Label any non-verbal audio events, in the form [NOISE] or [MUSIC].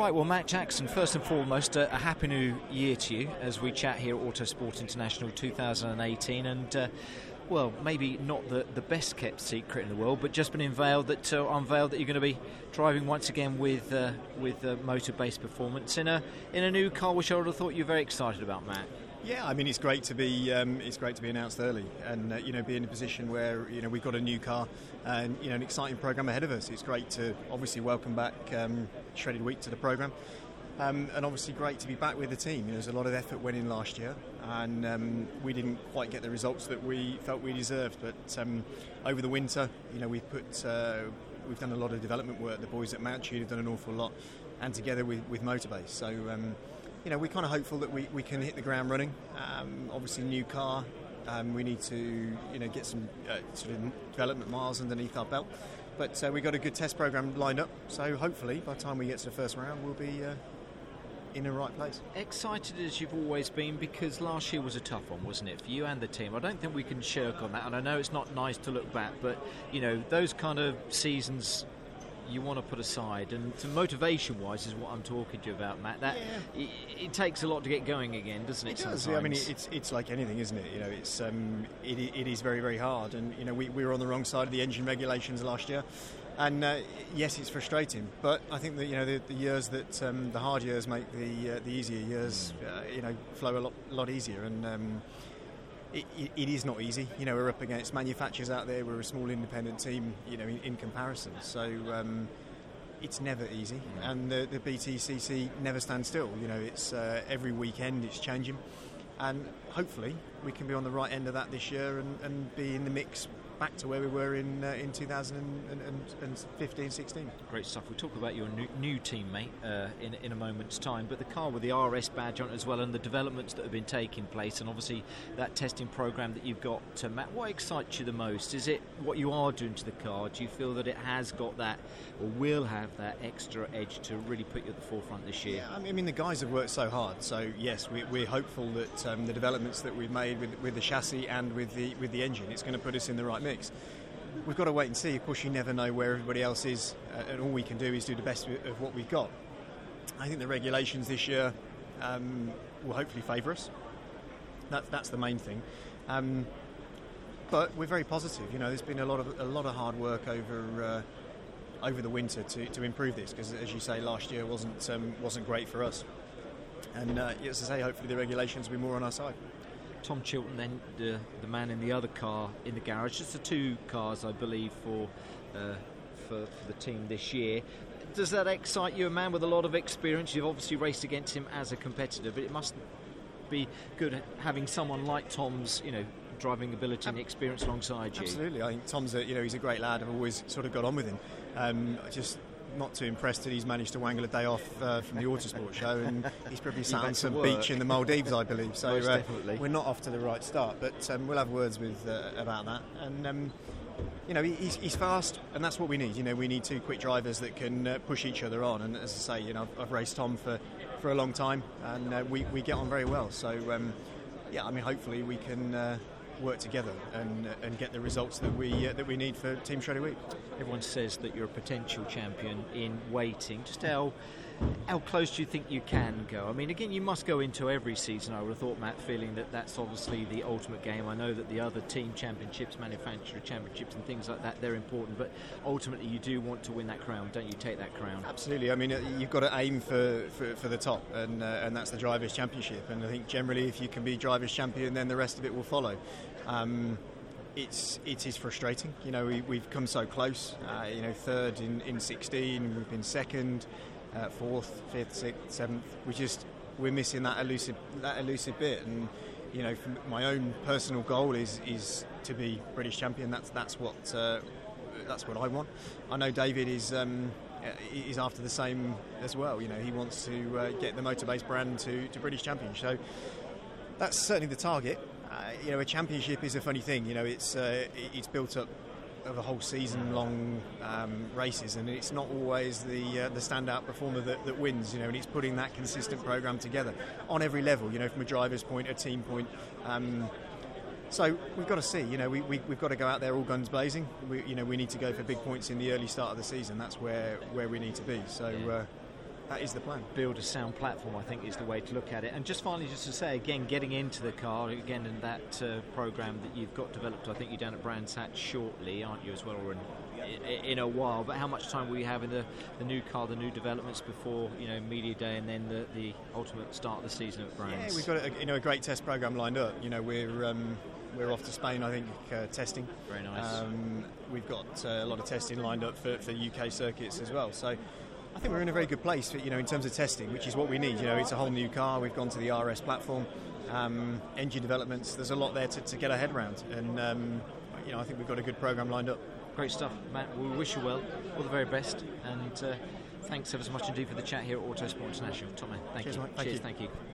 Right, well, Matt Jackson, first and foremost, a, a happy new year to you as we chat here at Autosport International 2018. And, uh, well, maybe not the, the best kept secret in the world, but just been unveiled that uh, unveiled that you're going to be driving once again with uh, with uh, Motorbase Performance in a in a new car, which I would have thought you're very excited about, Matt. Yeah, I mean it's great to be um, it's great to be announced early, and uh, you know be in a position where you know we've got a new car and you know an exciting program ahead of us. It's great to obviously welcome back um, Shredded Wheat to the program, um, and obviously great to be back with the team. You know, there's a lot of effort went in last year, and um, we didn't quite get the results that we felt we deserved. But um, over the winter, you know, we've put uh, we've done a lot of development work. The boys at Mount Mountune have done an awful lot, and together with, with Motorbase. So um, you know, we're kind of hopeful that we, we can hit the ground running. Um, obviously, new car. Um, we need to, you know, get some uh, sort of development miles underneath our belt. But uh, we've got a good test program lined up. So hopefully, by the time we get to the first round, we'll be uh, in the right place. Excited as you've always been because last year was a tough one, wasn't it, for you and the team? I don't think we can shirk on that. And I know it's not nice to look back, but you know, those kind of seasons you want to put aside. And motivation wise is what I'm talking to you about, Matt. That yeah. it, it, takes a lot to get going again, doesn't it? It does. I mean, it's it's like anything, isn't it? You know, it's um, it, it is very very hard. And you know, we, we were on the wrong side of the engine regulations last year. And uh, yes, it's frustrating, but I think that you know the, the years that um, the hard years make the uh, the easier years, uh, you know, flow a lot lot easier. And um, it, it is not easy. You know, we're up against manufacturers out there. We're a small independent team, you know, in, in comparison. So um, it's never easy, mm. and the, the, BTCC never stands still. You know, it's uh, every weekend it's changing, and hopefully we can be on the right end of that this year and, and be in the mix back to where we were in uh, in 2015 16. Great stuff. We'll talk about your new, new teammate uh, in, in a moment's time, but the car with the RS badge on it as well and the developments that have been taking place, and obviously that testing program that you've got, to Matt, what excites you the most? Is it what you are doing to the car? Do you feel that it has got that or will have that extra edge to really put you at the forefront this year? Yeah, I mean, the guys have worked so hard, so yes, we, are hopeful that um, the developments that we've made with, with the chassis and with the, with the engine, it's going to put us in the right mix. We've got to wait and see. Of course, you never know where everybody else is, uh, and all we can do is do the best of what we've got. I think the regulations this year um, will hopefully favour us. That, that's the main thing. Um, but we're very positive. You know, there's been a lot of a lot of hard work over uh, over the winter to, to improve this because, as you say, last year wasn't um, wasn't great for us. And uh, as I say, hopefully the regulations will be more on our side. Tom Chilton, then the, the man in the other car in the garage. Just the two cars, I believe, for, uh, for, for the team this year. Does that excite you, a man with a lot of experience? You've obviously raced against him as a competitor, but it must be good having someone like Tom's, you know, driving ability and experience alongside you. Absolutely, I think Tom's a you know he's a great lad. I've always sort of got on with him. Um, just not too impressed that he's managed to wangle a day off uh, from the Autosport show, and he's probably [LAUGHS] sat on some beach in the Maldives, I believe. So uh, we're not off to the right start, but um, we'll have words with uh, about that. And um, you know, he's, he's, fast, and that's what we need. You know, we need two quick drivers that can uh, push each other on. And as I say, you know, I've, I've raced Tom for, for a long time, and uh, we, we get on very well. So um, yeah, I mean, hopefully we can uh, work together and and get the results that we uh, that we need for Team Shredded Wheat. Everyone says that you're a potential champion in waiting. Just how how close do you think you can go? I mean, again, you must go into every season. I would have thought, Matt, feeling that that's obviously the ultimate game. I know that the other team championships, manufacturer championships, and things like that, they're important. But ultimately, you do want to win that crown, don't you? Take that crown. Absolutely. I mean, uh, you've got to aim for, for, for the top, and uh, and that's the drivers' championship. And I think generally, if you can be drivers' champion, then the rest of it will follow. Um, it's it is frustrating. You know, we, have come so close. Uh, you know, third in, in 16, we've been second, uh, fourth, fifth, sixth, seventh. We just we're missing that elusive that elusive bit. And you know, my own personal goal is is to be British champion. That's that's what uh, that's what I want. I know David is. Um, is after the same as well. You know, he wants to uh, get the Motorbase brand to, to British champion. So that's certainly the target. Uh, you know, a championship is a funny thing. You know, it's uh, it's built up of a whole season-long um, races, and it's not always the uh, the standout performer that, that, wins. You know, and it's putting that consistent program together on every level. You know, from a driver's point, a team point. Um, so we've got to see. You know, we, we, have got to go out there all guns blazing. We, you know, we need to go for big points in the early start of the season. That's where where we need to be. So. Uh, that is the plan. Build a sound platform, I think, is the way to look at it. And just finally, just to say again, getting into the car again in that uh, program that you've got developed. I think you're down at Brands Hatch shortly, aren't you, as well, or in, in a while. But how much time will you have in the, the new car, the new developments before you know media day, and then the, the ultimate start of the season at Brands? Yeah, we've got a, you know a great test program lined up. You know, we're um, we're off to Spain, I think, uh, testing. Very nice. Um, we've got uh, a lot of testing lined up for, for UK circuits as well. So I think we're in a very good place, for, you know, in terms of testing, which is what we need. You know, it's a whole new car. We've gone to the RS platform, um, engine developments. There's a lot there to, to get our head around, and um, you know, I think we've got a good program lined up. Great stuff, Matt. We wish you well, all the very best, and uh, thanks ever so much indeed for the chat here at Autosport International. Top man, thank Cheers, you. mate. Thank Cheers, you. thank you.